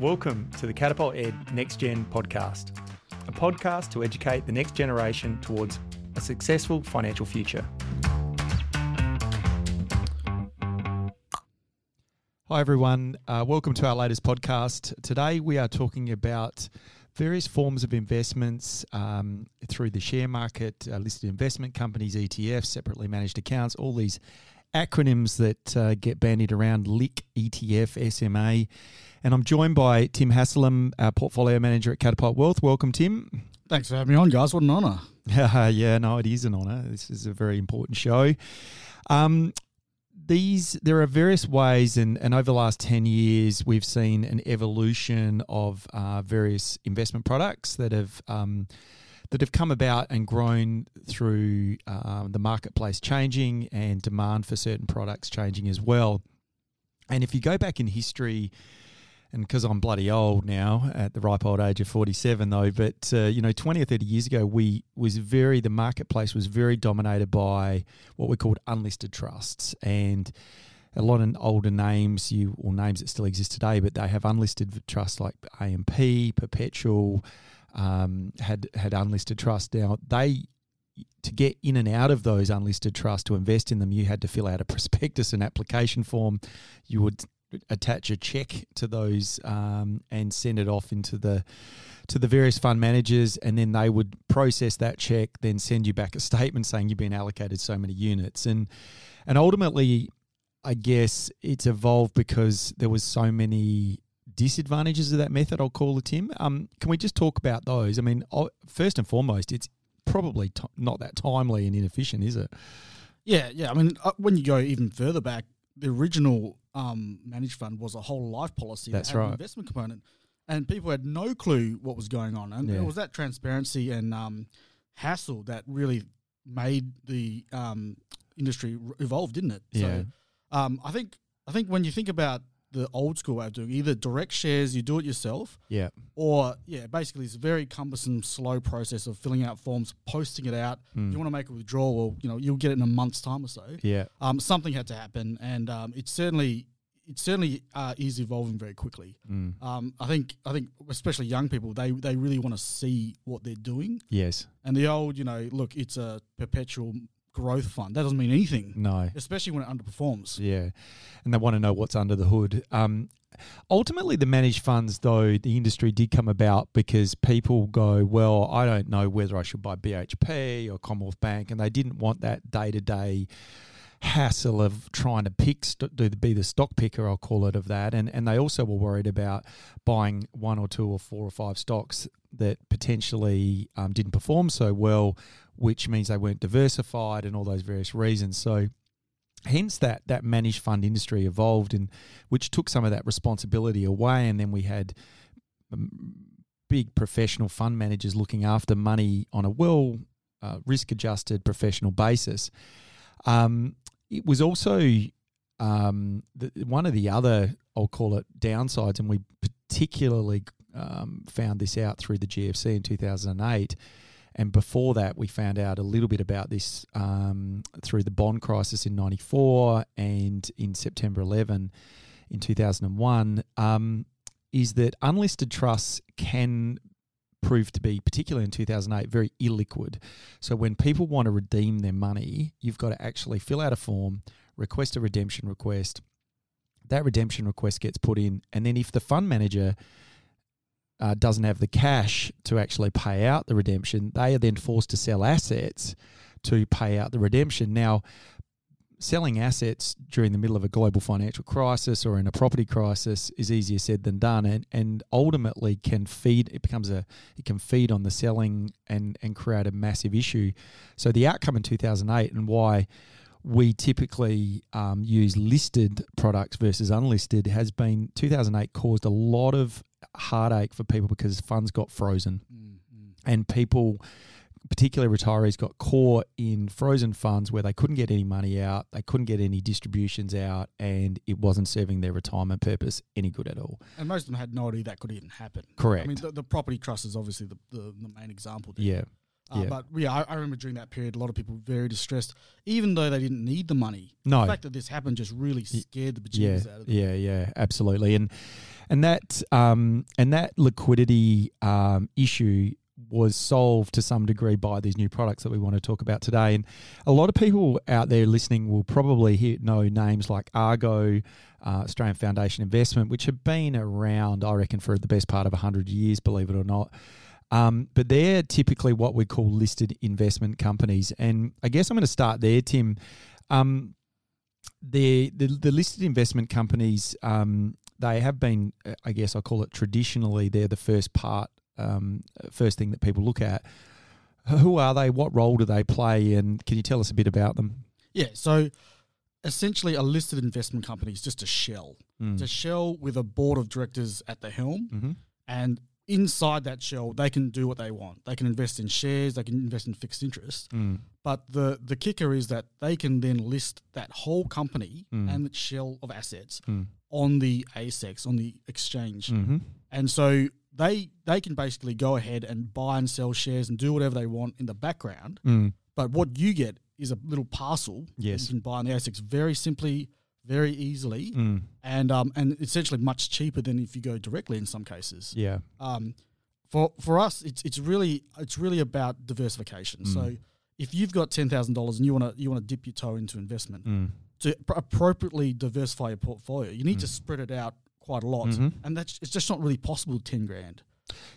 Welcome to the Catapult Ed Next Gen podcast, a podcast to educate the next generation towards a successful financial future. Hi, everyone. Uh, welcome to our latest podcast. Today, we are talking about various forms of investments um, through the share market, uh, listed investment companies, ETFs, separately managed accounts, all these acronyms that uh, get bandied around LIC, ETF, SMA. And I'm joined by Tim Haslam, our portfolio manager at Catapult Wealth. Welcome, Tim. Thanks for having me on, guys. What an honour. yeah, no, it is an honour. This is a very important show. Um, these there are various ways, and, and over the last ten years, we've seen an evolution of uh, various investment products that have um, that have come about and grown through uh, the marketplace changing and demand for certain products changing as well. And if you go back in history, and because I'm bloody old now at the ripe old age of 47 though but uh, you know 20 or 30 years ago we was very the marketplace was very dominated by what we called unlisted trusts and a lot of older names you or names that still exist today but they have unlisted trusts like AMP Perpetual um, had had unlisted trusts now they to get in and out of those unlisted trusts to invest in them, you had to fill out a prospectus and application form. You would attach a check to those um, and send it off into the to the various fund managers, and then they would process that check, then send you back a statement saying you've been allocated so many units, and and ultimately, I guess it's evolved because there was so many disadvantages of that method. I'll call it Tim. Um, can we just talk about those? I mean, first and foremost, it's probably t- not that timely and inefficient, is it? Yeah, yeah. I mean, uh, when you go even further back, the original um, managed fund was a whole life policy. That's that right. investment component, and people had no clue what was going on, and yeah. it was that transparency and um, hassle that really made the um, industry evolve, didn't it? Yeah. So, um, I think I think when you think about the old school way of doing either direct shares, you do it yourself, yeah, or yeah, basically it's a very cumbersome, slow process of filling out forms, posting it out. Mm. You want to make a withdrawal, well, you know, you'll get it in a month's time or so. Yeah, um, something had to happen, and um, it certainly it certainly uh, is evolving very quickly. Mm. Um, I think I think especially young people they they really want to see what they're doing. Yes, and the old you know look it's a perpetual growth fund. That doesn't mean anything. No. Especially when it underperforms. Yeah. And they want to know what's under the hood. Um, ultimately, the managed funds, though, the industry did come about because people go, well, I don't know whether I should buy BHP or Commonwealth Bank. And they didn't want that day to day hassle of trying to pick do the, be the stock picker I'll call it of that and and they also were worried about buying one or two or four or five stocks that potentially um, didn't perform so well which means they weren't diversified and all those various reasons. So hence that that managed fund industry evolved and which took some of that responsibility away and then we had um, big professional fund managers looking after money on a well uh, risk adjusted professional basis um, it was also um, the, one of the other I'll call it downsides and we particularly um, found this out through the GFC in 2008 and before that, we found out a little bit about this um, through the bond crisis in 94 and in September 11 in 2001. Um, is that unlisted trusts can prove to be, particularly in 2008, very illiquid. So when people want to redeem their money, you've got to actually fill out a form, request a redemption request. That redemption request gets put in, and then if the fund manager uh, doesn't have the cash to actually pay out the redemption, they are then forced to sell assets to pay out the redemption. Now, selling assets during the middle of a global financial crisis or in a property crisis is easier said than done and, and ultimately can feed it becomes a it can feed on the selling and and create a massive issue so the outcome in 2008 and why we typically um, use listed products versus unlisted has been 2008 caused a lot of heartache for people because funds got frozen mm-hmm. and people particularly retirees got caught in frozen funds where they couldn't get any money out they couldn't get any distributions out and it wasn't serving their retirement purpose any good at all and most of them had no idea that could even happen correct i mean the, the property trust is obviously the, the, the main example there. yeah uh, yeah. But yeah, I, I, remember during that period, a lot of people were very distressed, even though they didn't need the money. No, the fact that this happened just really scared the bejesus yeah, out of them. Yeah, yeah, absolutely. And and that um, and that liquidity um, issue was solved to some degree by these new products that we want to talk about today. And a lot of people out there listening will probably hear, know names like Argo, uh, Australian Foundation Investment, which have been around, I reckon, for the best part of 100 years, believe it or not. Um, but they're typically what we call listed investment companies. And I guess I'm going to start there, Tim. Um, the, the, the listed investment companies, um, they have been, uh, I guess I call it traditionally, they're the first part, um, first thing that people look at. Who are they? What role do they play? And can you tell us a bit about them? Yeah, so essentially a listed investment company is just a shell. Mm. It's a shell with a board of directors at the helm. Mm-hmm. And inside that shell, they can do what they want. They can invest in shares, they can invest in fixed interest. Mm. But the the kicker is that they can then list that whole company mm. and the shell of assets mm. On the ASX, on the exchange. Mm-hmm. And so they they can basically go ahead and buy and sell shares and do whatever they want in the background. Mm. But what you get is a little parcel yes. you can buy on the ASX very simply very easily, mm. and um, and essentially much cheaper than if you go directly in some cases. Yeah. Um, for for us, it's it's really it's really about diversification. Mm. So if you've got ten thousand dollars and you want to you want to dip your toe into investment mm. to pr- appropriately diversify your portfolio, you need to mm. spread it out quite a lot, mm-hmm. and that's it's just not really possible. Ten grand.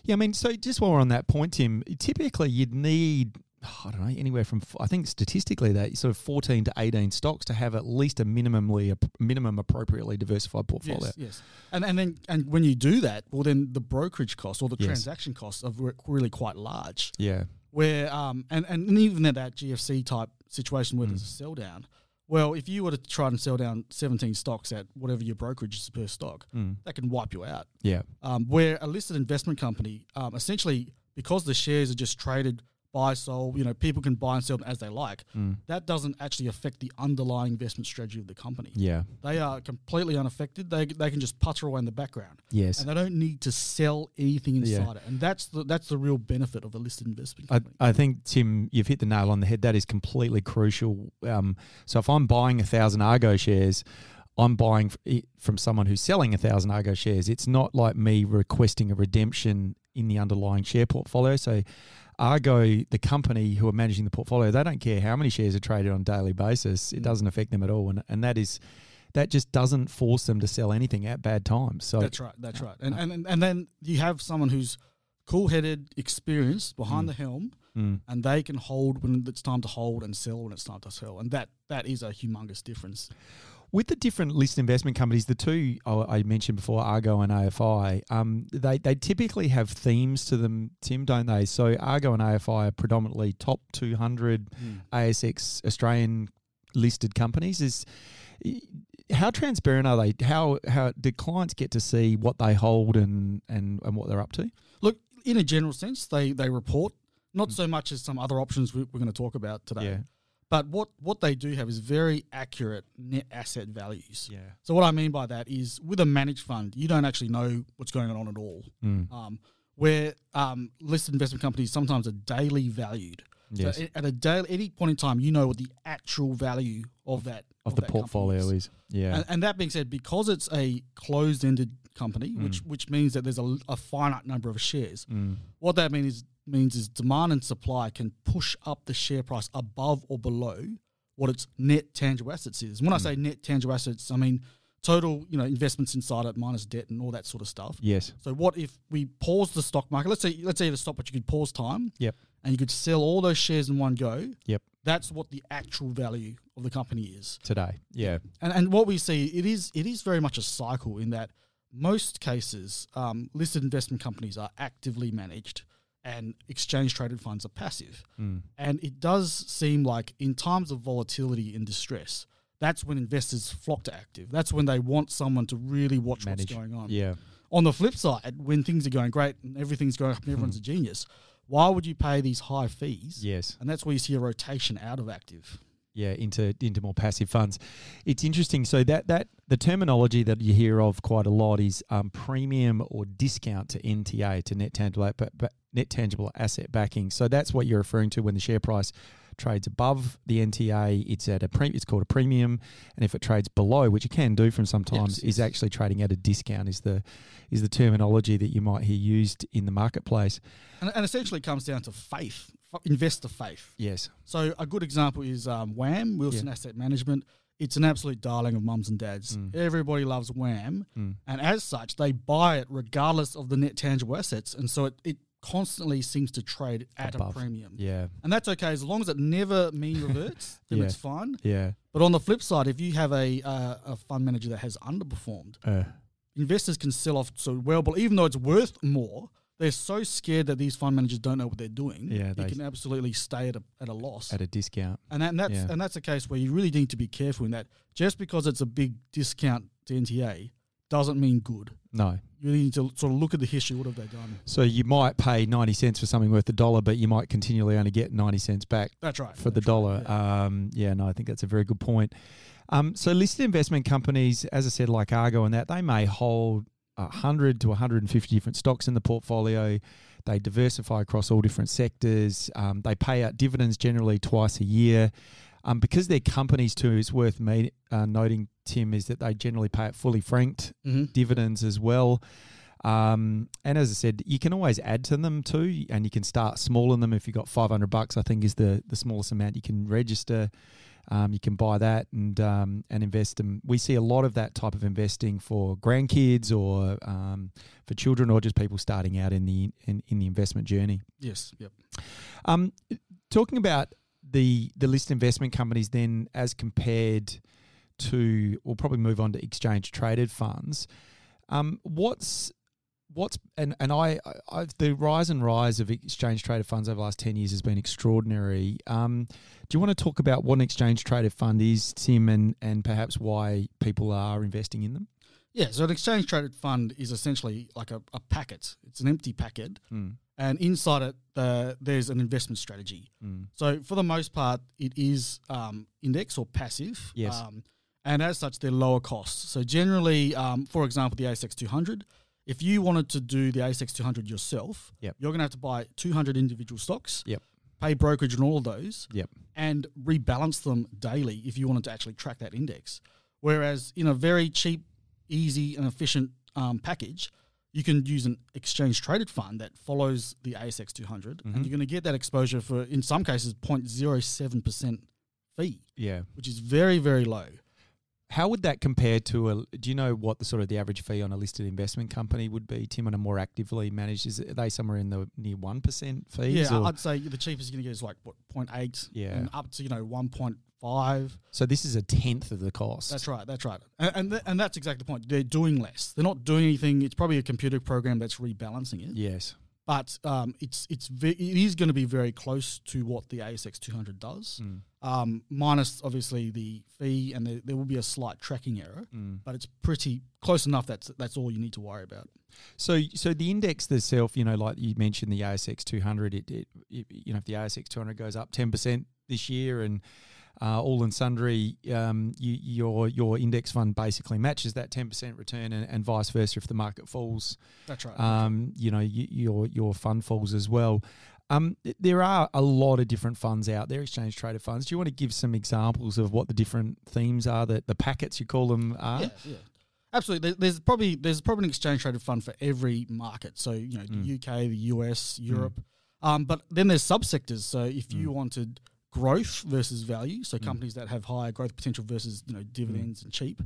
Yeah, I mean, so just while we're on that point, Tim, typically you'd need I don't know, anywhere from I think statistically that sort of fourteen to eighteen stocks to have at least a minimally a minimum appropriately diversified portfolio. Yes, yes, and and then and when you do that, well, then the brokerage costs or the yes. transaction costs are really quite large. Yeah, where um and and even at that GFC type situation where mm. there's a sell down. Well, if you were to try and sell down 17 stocks at whatever your brokerage is per stock, mm. that can wipe you out. Yeah. Um, where a listed investment company, um, essentially, because the shares are just traded buy, sell. You know, people can buy and sell them as they like. Mm. That doesn't actually affect the underlying investment strategy of the company. Yeah, they are completely unaffected. They, they can just putter away in the background. Yes, and they don't need to sell anything inside yeah. it. And that's the that's the real benefit of a listed investment company. I, I think Tim, you've hit the nail on the head. That is completely crucial. Um, so if I'm buying a thousand Argo shares. I'm buying from someone who's selling a thousand Argo shares. It's not like me requesting a redemption in the underlying share portfolio. So Argo, the company who are managing the portfolio, they don't care how many shares are traded on a daily basis. It mm. doesn't affect them at all, and and that is that just doesn't force them to sell anything at bad times. So that's right. That's right. And and and then you have someone who's cool headed, experienced behind mm. the helm, mm. and they can hold when it's time to hold and sell when it's time to sell, and that that is a humongous difference. With the different listed investment companies, the two I mentioned before, Argo and AFI, um, they they typically have themes to them, Tim, don't they? So Argo and AFI are predominantly top 200 mm. ASX Australian listed companies. Is how transparent are they? How how do clients get to see what they hold and and, and what they're up to? Look, in a general sense, they they report not mm. so much as some other options we're going to talk about today. Yeah. But what, what they do have is very accurate net asset values. Yeah. So what I mean by that is with a managed fund, you don't actually know what's going on at all. Mm. Um, where um, listed investment companies sometimes are daily valued. Yes. So at a daily, any point in time, you know what the actual value of that of, of the that portfolio is. is. Yeah. And, and, that being said, because it's a closed-ended company, mm. which which means that there's a, a finite number of shares. Mm. What that means is means is demand and supply can push up the share price above or below what its net tangible assets is. When mm. I say net tangible assets, I mean total, you know, investments inside it minus debt and all that sort of stuff. Yes. So what if we pause the stock market? Let's say let's say to stop, but you could pause time. Yep. And you could sell all those shares in one go. Yep. That's what the actual value of the company is today. Yeah. And and what we see it is it is very much a cycle in that most cases um, listed investment companies are actively managed and exchange traded funds are passive. Mm. And it does seem like in times of volatility and distress, that's when investors flock to active. That's when they want someone to really watch Manage. what's going on. Yeah. On the flip side, when things are going great and everything's going up and everyone's a genius, why would you pay these high fees? Yes. And that's where you see a rotation out of active yeah into into more passive funds it's interesting so that that the terminology that you hear of quite a lot is um, premium or discount to nta to net tangible but, but net tangible asset backing. So that's what you're referring to when the share price trades above the NTA, it's at a pre- it's called a premium, and if it trades below, which it can do from sometimes, Yes, is actually trading at a discount. Is the is the terminology that you might hear used in the marketplace? And, and essentially it comes down to faith, investor faith. Yes. So a good example is um, WAM, Wilson Asset Management. It's an absolute darling of mums and dads. Mm. Everybody loves WAM, Mm. and as such, they buy it regardless of the net tangible assets, and so it, it constantly seems to trade at Above. a premium. Yeah. And that's okay as long as it never mean reverts, then Yeah. it's fine. Yeah. But on the flip side, if you have a uh, a fund manager that has underperformed, Uh, investors can sell off so well, but even though it's worth more, they're so scared that these fund managers don't know what they're doing. Yeah, they can absolutely stay at a at a loss. at a discount. and, that, and that's yeah. and that's a case where you really need to be careful in that. Just because it's a big discount to NTA doesn't mean good. No. You need to sort of look at the history. What have they done? So you might pay 90 cents for something worth a dollar, but you might continually only get 90 cents back That's right. for the that's right, dollar. yeah. Um, yeah, no, I think that's a very good point. Um, so listed investment companies, as I said, like Argo and that, they may hold 100 to 150 different stocks in the portfolio. They diversify across all different sectors. Um, they pay out dividends generally twice a year. Um, because they're companies too, it's worth me uh, noting, Tim, is that they generally pay it fully franked Mhm. dividends as well. Um, and as I said, you can always add to them too, and you can start small in them. If you've got 500 bucks, I think is the, the smallest amount you can register. Um, you can buy that and um, and invest them. We see a lot of that type of investing for grandkids or um, for children or just people starting out in the in, in the investment journey. Yes. Yep. Um, talking about the the list investment companies, then as compared to, we'll probably move on to exchange traded funds. Um, what's what's and and I, I the rise and rise of exchange traded funds over the last ten years has been extraordinary. Um, do you want to talk about what an exchange traded fund is, Tim, and and perhaps why people are investing in them? Yeah. So an exchange traded fund is essentially like a, a packet. It's an empty packet, Mm, and inside it, uh, there's an investment strategy. mm, So for the most part, it is um, index or passive. Yes. Um, and as such, they're lower costs. So generally, um, for example, the ASX 200, if you wanted to do the ASX 200 yourself, Yep. you're going to have to buy 200 individual stocks, Yep. pay brokerage on all of those, Yep. and rebalance them daily if you wanted to actually track that index. Whereas in a very cheap, easy, and efficient um, package, you can use an exchange traded fund that follows the ASX 200, Mhm. and you're going to get that exposure for, in some cases, 0.07% fee, Yeah. which is very, very low. How would that compare to a? Do you know what the sort of the average fee on a listed investment company would be? Tim, on a more actively managed, is they somewhere in the near one percent fees? Yeah, or- I'd say the cheapest you're going to get is like, what, 0.8 Yeah. and up to, you know, 1.5. so this is a tenth of the cost. That's right. That's right. And and, th- and that's exactly the point. They're doing less. They're not doing anything. It's probably a computer program that's rebalancing it. Yes. But um, it's it's ve- it is going to be very close to what the ASX 200 does, Mm. Um, minus obviously the fee, and there, there will be a slight tracking error. Mm. But it's pretty close enough. That's that's all you need to worry about. So, so the index itself, you know, like you mentioned, the ASX 200, it, it, it you know, if the ASX 200 goes up 10% this year and uh, all and sundry, um, you, your your index fund basically matches that 10% return and, and vice versa. If the market falls, That's right. um, you know, y your your fund falls as well. Um, there are a lot of different funds out there, exchange traded funds. Do you want to give some examples of what the different themes are, that the packets you call them are? yeah, yeah. Absolutely. There's probably there's probably an exchange traded fund for every market. So you know Mm. the UK, the US, Europe. Um, but then there's subsectors. So if you Mm. wanted growth versus value, so Mm. companies that have higher growth potential versus you know dividends and cheap.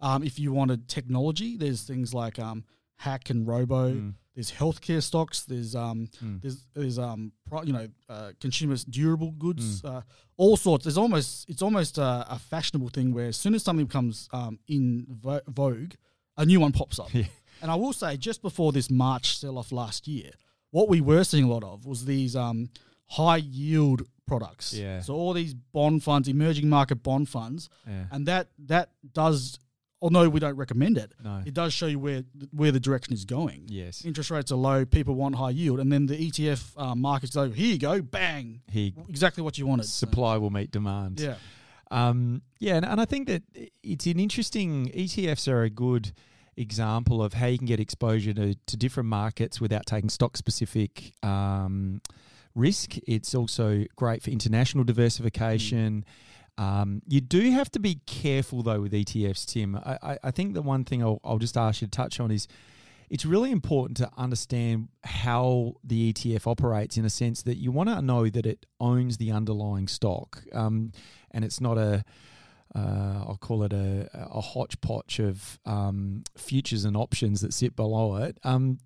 Um, if you wanted technology, there's things like um, Hack and Robo. There's healthcare stocks. There's um, mm, there's there's um pro, you know uh, consumer durable goods, Mm. uh, all sorts. There's almost it's almost a, a fashionable thing where as soon as something becomes um, in vo- vogue, a new one pops up. Yeah. And I will say, just before this March sell off last year, what we were seeing a lot of was these um, high yield products. Yeah. So all these bond funds, emerging market bond funds, yeah. and that that does, although we don't recommend it, No. it does show you where where the direction is going Yes. interest rates are low, people want high yield, and then the ETF uh, markets go, here you go, bang, He exactly what you wanted. So, supply will meet demand. yeah, Um, yeah, and, and I think that it's an interesting ETFs are a good example of how you can get exposure to, to different markets without taking stock specific um, risk. It's also great for international diversification. Mm. Um, you do have to be careful though with ETFs, Tim. I, I, think the one thing I'll, I'll just ask you to touch on is it's really important to understand how the ETF operates in a sense that you want to know that it owns the underlying stock um, and it's not a uh, I'll call it a, a hodgepodge of um, futures and options that sit below it. Um,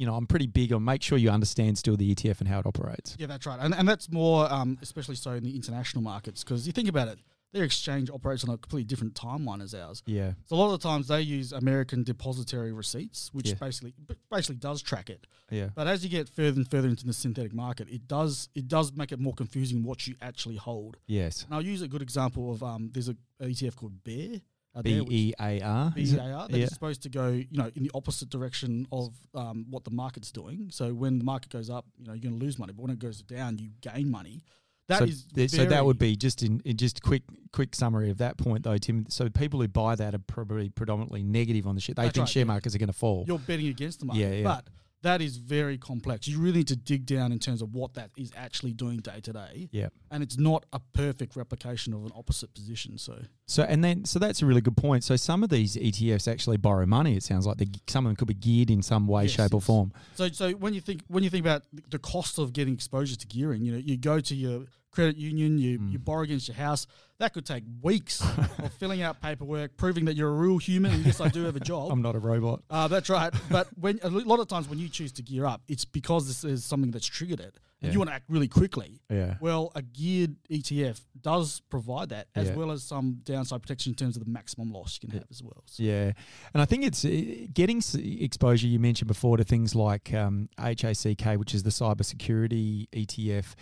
you know, I'm pretty big on make sure you understand still the ETF and how it operates. Yeah, that's right, and and that's more, um, especially so in the international markets, because you think about it, their exchange operates on a completely different timeline as ours. Yeah. So a lot of the times they use American depository receipts, which yeah. basically basically does track it. Yeah. But as you get further and further into the synthetic market, it does it does make it more confusing what you actually hold. Yes. And I'll use a good example of um, there's a, a ETF called Bear. Uh, B E A R. B E A R. They're supposed to go, you know, in the opposite direction of um, what the market's doing. So when the market goes up, you know, you're going to lose money, but when it goes down, you gain money. That so, is th- so that would be just in, in, just quick quick summary of that point though, Tim. So people who buy that are probably predominantly negative on the share. They think right, share yeah. markets are going to fall. You're betting against the market. Yeah, yeah. But that is very complex. You really need to dig down in terms of what that is actually doing day to day. Yeah. And it's not a perfect replication of an opposite position. So So and then so that's a really good point. So some of these ETFs actually borrow money. It sounds like they, some of them could be geared in some way, yes, shape, yes. or form. So so when you think when you think about the cost of getting exposure to gearing, you know, you go to your credit union, you, mm. you borrow against your house. That could take weeks of filling out paperwork, proving that you're a real human. And yes, I do have a job. I'm not a robot. Uh, that's right. But when a lot of times when you choose to gear up, it's because this is something that's triggered it, and yeah. you want to act really quickly. Yeah. Well, a geared ETF does provide that, as yeah. well as some downside protection in terms of the maximum loss you can have as well. So. Yeah, and I think it's uh, getting exposure. You mentioned before to things like um, HACK, which is the cybersecurity ETF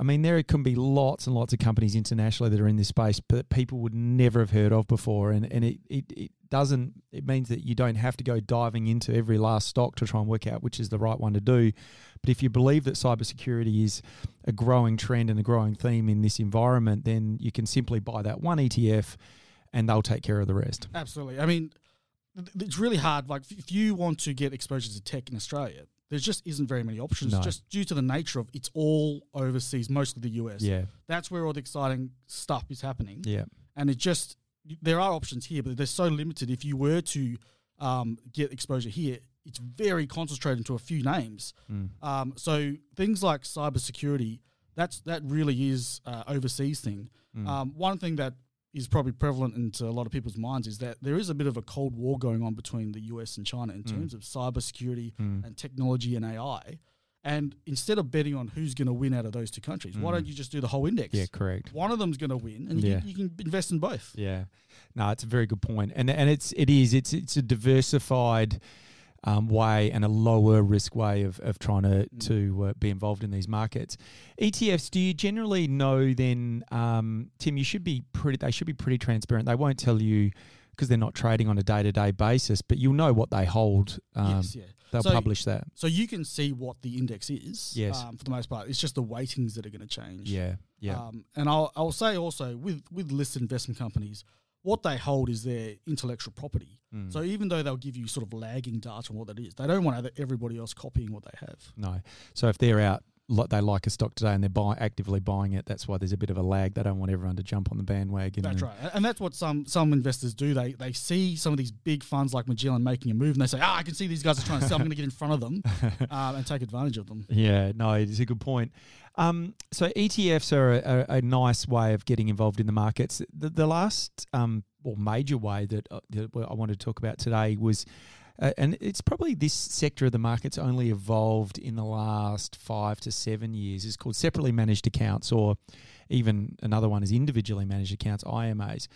I mean, there can be lots and lots of companies internationally that are in this space, but people would never have heard of before. And, and it, it, it doesn't, it means that you don't have to go diving into every last stock to try and work out which is the right one to do. But if you believe that cybersecurity is a growing trend and a growing theme in this environment, then you can simply buy that one ETF and they'll take care of the rest. Absolutely. I mean, it's really hard. Like, if you want to get exposure to tech in Australia, there just isn't very many options no. just due to the nature of it's all overseas, mostly the US. Yeah. That's where all the exciting stuff is happening. Yeah. And it just, there are options here, but they're so limited. If you were to um, get exposure here, it's very concentrated into a few names. Mm. Um, so things like cybersecurity, that's that really is uh, overseas thing. Mm. Um, one thing that is probably prevalent into a lot of people's minds is that there is a bit of a cold war going on between the US and China in mm. terms of cybersecurity mm. and technology and AI. And instead of betting on who's going to win out of those two countries, mm. why don't you just do the whole index? Yeah, correct. One of them's going to win, and yeah. you, can, you, can, invest in both. Yeah, no, it's a very good point, and and it's it is it's it's a diversified um, way and a lower risk way of, of trying to mm. to uh, be involved in these markets. ETFs, do you generally know then, um, Tim? You should be pretty. They should be pretty transparent. They won't tell you because they're not trading on a day to day basis, but you'll know what they hold. Um, yes, yeah. They'll so, publish that. So you can see what the index is. Yes. Um, for the most part, it's just the weightings that are going to change. Yeah. Yeah. Um, and I'll I'll say also with with listed investment companies what they hold is their intellectual property. Mm. So even though they'll give you sort of lagging data on what that is, they don't want everybody else copying what they have. No. So if they're out, they like a stock today and they're buy, actively buying it, that's why there's a bit of a lag. They don't want everyone to jump on the bandwagon. That's right, and that's what some some investors do. They they see some of these big funds like Magellan making a move, and they say, "Ah, oh, I can see these guys are trying to sell. I'm going to get in front of them um, and take advantage of them." Yeah, no, it's a good point. Um, so ETFs are a, a, a, nice way of getting involved in the markets. The, the last um, or major way that, uh, that I wanted to talk about today was, uh, and it's probably this sector of the market's only evolved in the last five to seven years. is called separately managed accounts, or even another one is individually managed accounts, IMAs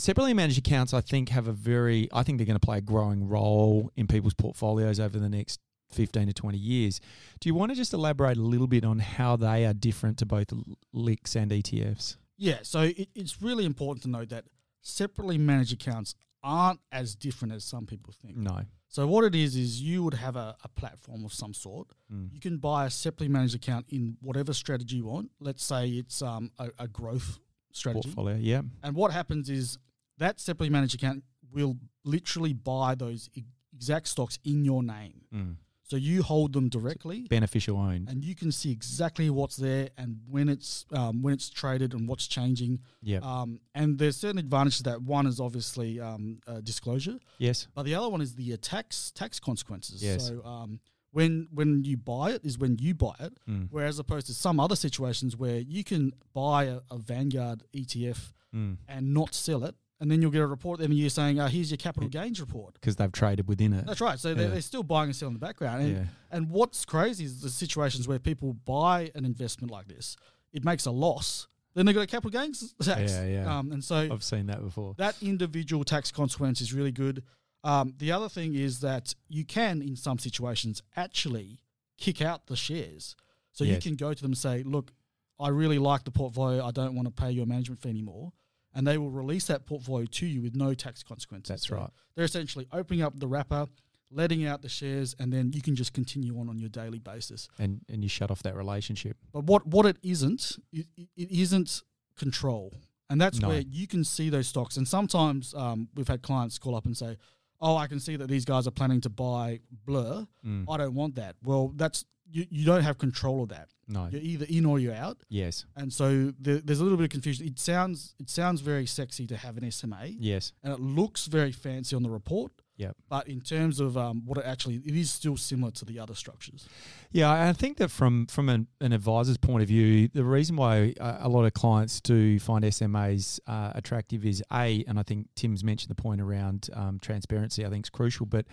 separately managed accounts, I think, have a very, I think they're going to play a growing role in people's portfolios over the next 15 to 20 years. Do you want to just elaborate a little bit on how they are different to both LICs and ETFs? Yeah, so it, it's really important to note that separately managed accounts aren't as different as some people think. No. So what it is is you would have a, a platform of some sort. Mm. You can buy a separately managed account in whatever strategy you want. Let's say it's um, a, a growth strategy. Portfolio, yeah. And what happens is that separately managed account will literally buy those e- exact stocks in your name. Mm. So you hold them directly, Beneficial owned. and you can see exactly what's there and when it's um, when it's traded and what's changing. Yeah. Um, and there's certain advantages to that. One is obviously um, uh, disclosure, yes. but the other one is the uh, tax tax consequences. Yes. So um, when when you buy it is when you buy it, Mm. whereas opposed to some other situations where you can buy a, a Vanguard ETF Mm. and not sell it, and then you'll get a report every year saying, uh, "Here's your capital gains report." Because they've traded within it. That's right. So they're, they're still buying and selling in the background. And, Yeah. and what's crazy is the situations where people buy an investment like this, it makes a loss. Then they've got a capital gains tax. Yeah, yeah. Um, and so I've seen that before. that individual tax consequence is really good. Um, the other thing is that you can, in some situations, actually kick out the shares. So you can go to them and say, look, I really like the portfolio. I don't want to pay your management fee anymore. And they will release that portfolio to you with no tax consequences. That's So right. They're essentially opening up the wrapper, letting out the shares, and then you can just continue on on your daily basis. And and you shut off that relationship. But what, what it isn't, it, it isn't control. And that's No. where you can see those stocks. And sometimes um, we've had clients call up and say, Oh, I can see that these guys are planning to buy Blur. Mm. I don't want that. Well, that's you, you don't have control of that. No. You're either in or you're out. Yes. And so there, there's a little bit of confusion. It sounds it sounds very sexy to have an SMA, Yes. and it looks very fancy on the report. Yep. But in terms of um, what it actually, it is still similar to the other structures. Yeah, I think that from from an, an advisor's point of view, the reason why uh, a lot of clients do find SMAs uh, attractive is a, and I think Tim's mentioned the point around um, transparency. I think is crucial, but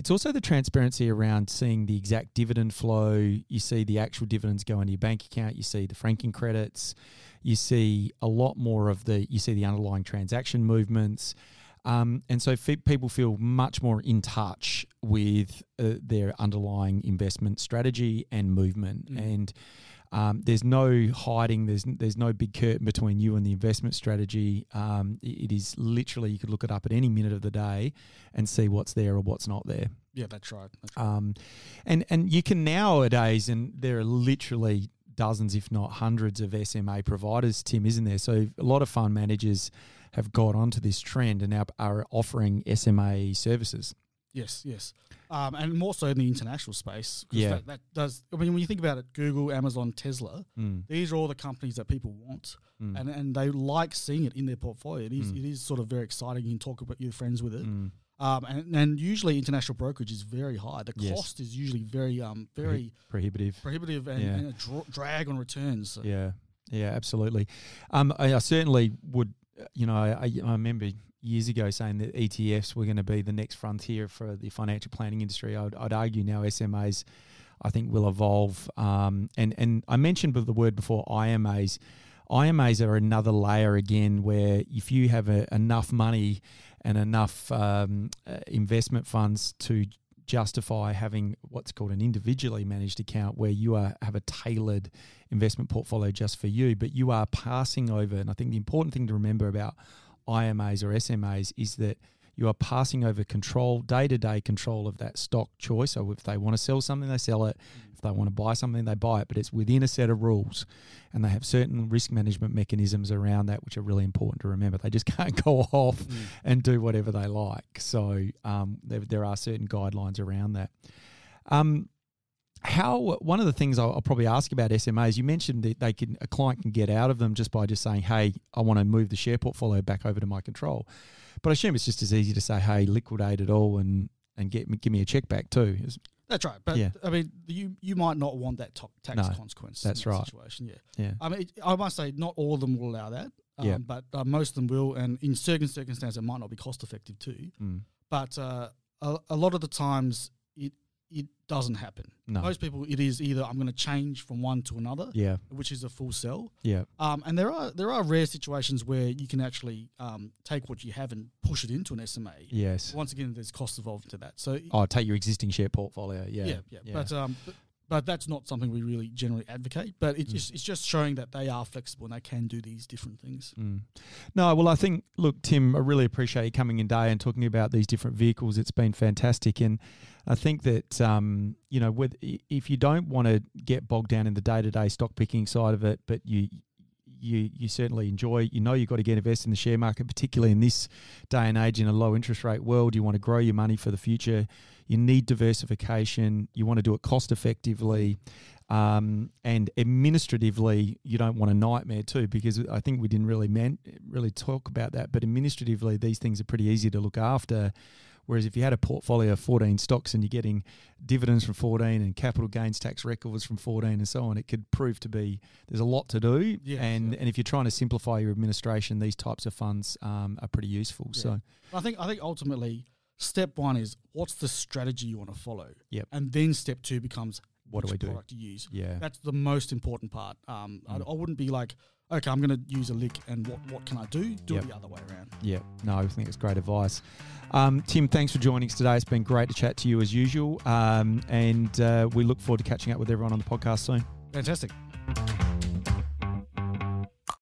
it's also the transparency around seeing the exact dividend flow. You see the actual dividends go into your bank account. You see the franking credits. You see a lot more of the. You see the underlying transaction movements. Um, and so fe- people feel much more in touch with uh, their underlying investment strategy and movement. Mm. And um, there's no hiding. There's there's no big curtain between you and the investment strategy. Um, it- is literally you could look it up at any minute of the day and see what's there or what's not there. Yeah, that's right. That's right. Um, and and you can nowadays, and there are literally dozens, if not hundreds, of SMA providers. Tim, isn't there? So a lot of fund managers have got onto this trend and now are offering SMA services. Yes, yes. Um, and more so in the international space. Yeah. That, that does, I mean, when you think about it, Google, Amazon, Tesla, Mm, these are all the companies that people want. mm, And, and they like seeing it in their portfolio. It is, Mm. it is sort of very exciting. You can talk about your friends with it. mm. Um, and, and usually international brokerage is very high. The Yes. cost is usually very um, very prohibitive. prohibitive and, Yeah. and a dra- drag on returns. So- Yeah, yeah, absolutely. Um, I, I certainly would. You know, I, I remember years ago saying that ETFs were going to be the next frontier for the financial planning industry. I'd, I'd argue now SMAs, I think, will evolve. Um, and and I mentioned the word before IMAs. IMAs are another layer again, where if you have a, enough money and enough um, uh, investment funds to justify having what's called an individually managed account where you are have a tailored investment portfolio just for you but you are passing over and I think the important thing to remember about IMAs or SMAs is that you are passing over control day-to-day control of that stock choice so if they want to sell something they sell it if they want to buy something they buy it but it's within a set of rules and they have certain risk management mechanisms around that which are really important to remember they just can't go off Mm. and do whatever they like. So um, there, there are certain guidelines around that. Um, how one of the things I'll, I'll probably ask about SMAs, you mentioned that they can a client can get out of them just by just saying, "Hey, I want to move the share portfolio back over to my control." But I assume it's just as easy to say, "Hey, liquidate it all and and get me, give me a check back too." Is- That's right. But Yeah. I mean, you you might not want that to- tax No, consequence. that's in that right. Situation. Yeah. Yeah, I mean, it, I must say, not all of them will allow that. Um, Yeah. But uh, most of them will, and in certain circumstances, it might not be cost effective too. Mm. But uh, a, a lot of the times, it doesn't happen. no, Most people, it is either I'm going to change from one to another, yeah, which is a full sell. yeah, Um, and there are there are rare situations where you can actually um, take what you have and push it into an SMA. yes. Once again, there's cost involved to that. So Oh, take your existing share portfolio. Yeah, yeah, yeah. But um, but, but that's not something we really generally advocate. But it's Mm. just, it's just showing that they are flexible and they can do these different things. Mm. No, well, I think, look, Tim, I really appreciate you coming in today and talking about these different vehicles. It's been fantastic. And I think that, um, you know, with, if you don't want to get bogged down in the day to day stock picking side of it, but you, you you certainly enjoy. You know you've got to get invested in the share market, particularly in this day and age in a low interest rate world. You want to grow your money for the future. You need diversification. You want to do it cost effectively. Um, and administratively, you don't want a nightmare too, because I think we didn't really man, really talk about that. But administratively, these things are pretty easy to look after. Whereas if you had a portfolio of 14 stocks and you're getting dividends from 14 and capital gains tax records from 14 and so on, it could prove to be there's a lot to do. Yes, and yeah. and if you're trying to simplify your administration, these types of funds um, are pretty useful. Yeah. So I think I think ultimately step one is what's the strategy you want to follow. Yep. And then step two becomes What do we do? product to use. yeah, That's the most important part. Um, I, Mm. I wouldn't be like, okay, I'm going to use a lick, and what what can I do? Do Yep. it the other way around. yeah. No, I think it's great advice. Um, Tim, thanks for joining us today. It's been great to chat to you as usual, um, and uh, we look forward to catching up with everyone on the podcast soon. Fantastic.